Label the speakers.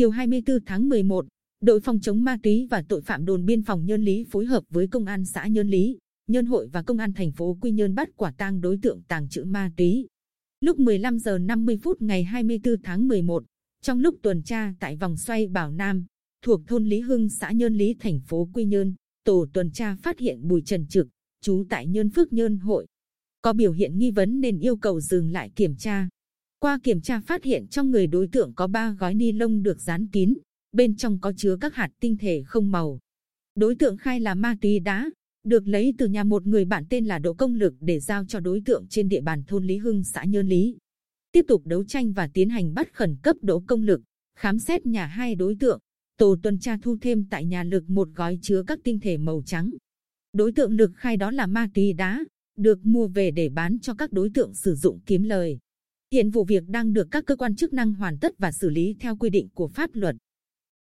Speaker 1: Chiều 24 tháng 11, đội phòng chống ma túy và tội phạm đồn biên phòng Nhơn Lý phối hợp với công an xã Nhơn Lý, Nhơn Hội và công an thành phố Quy Nhơn bắt quả tang đối tượng tàng trữ ma túy. Lúc 15 giờ 50 phút ngày 24 tháng 11, trong lúc tuần tra tại vòng xoay Bảo Nam, thuộc thôn Lý Hưng, xã Nhơn Lý, thành phố Quy Nhơn, tổ tuần tra phát hiện Bùi Trần Trực, trú tại Nhơn Phước Nhơn Hội, có biểu hiện nghi vấn nên yêu cầu dừng lại kiểm tra. Qua kiểm tra phát hiện trong người đối tượng có 3 gói ni lông được dán kín, bên trong có chứa các hạt tinh thể không màu. Đối tượng khai là ma túy đá, được lấy từ nhà một người bạn tên là Đỗ Công Lực để giao cho đối tượng trên địa bàn thôn Lý Hưng, xã Nhơn Lý. Tiếp tục đấu tranh và tiến hành bắt khẩn cấp Đỗ Công Lực, khám xét nhà hai đối tượng. Tổ tuần tra thu thêm tại nhà Lực một gói chứa các tinh thể màu trắng. Đối tượng Lực khai đó là ma túy đá, được mua về để bán cho các đối tượng sử dụng kiếm lời. Hiện vụ việc đang được các cơ quan chức năng hoàn tất và xử lý theo quy định của pháp luật.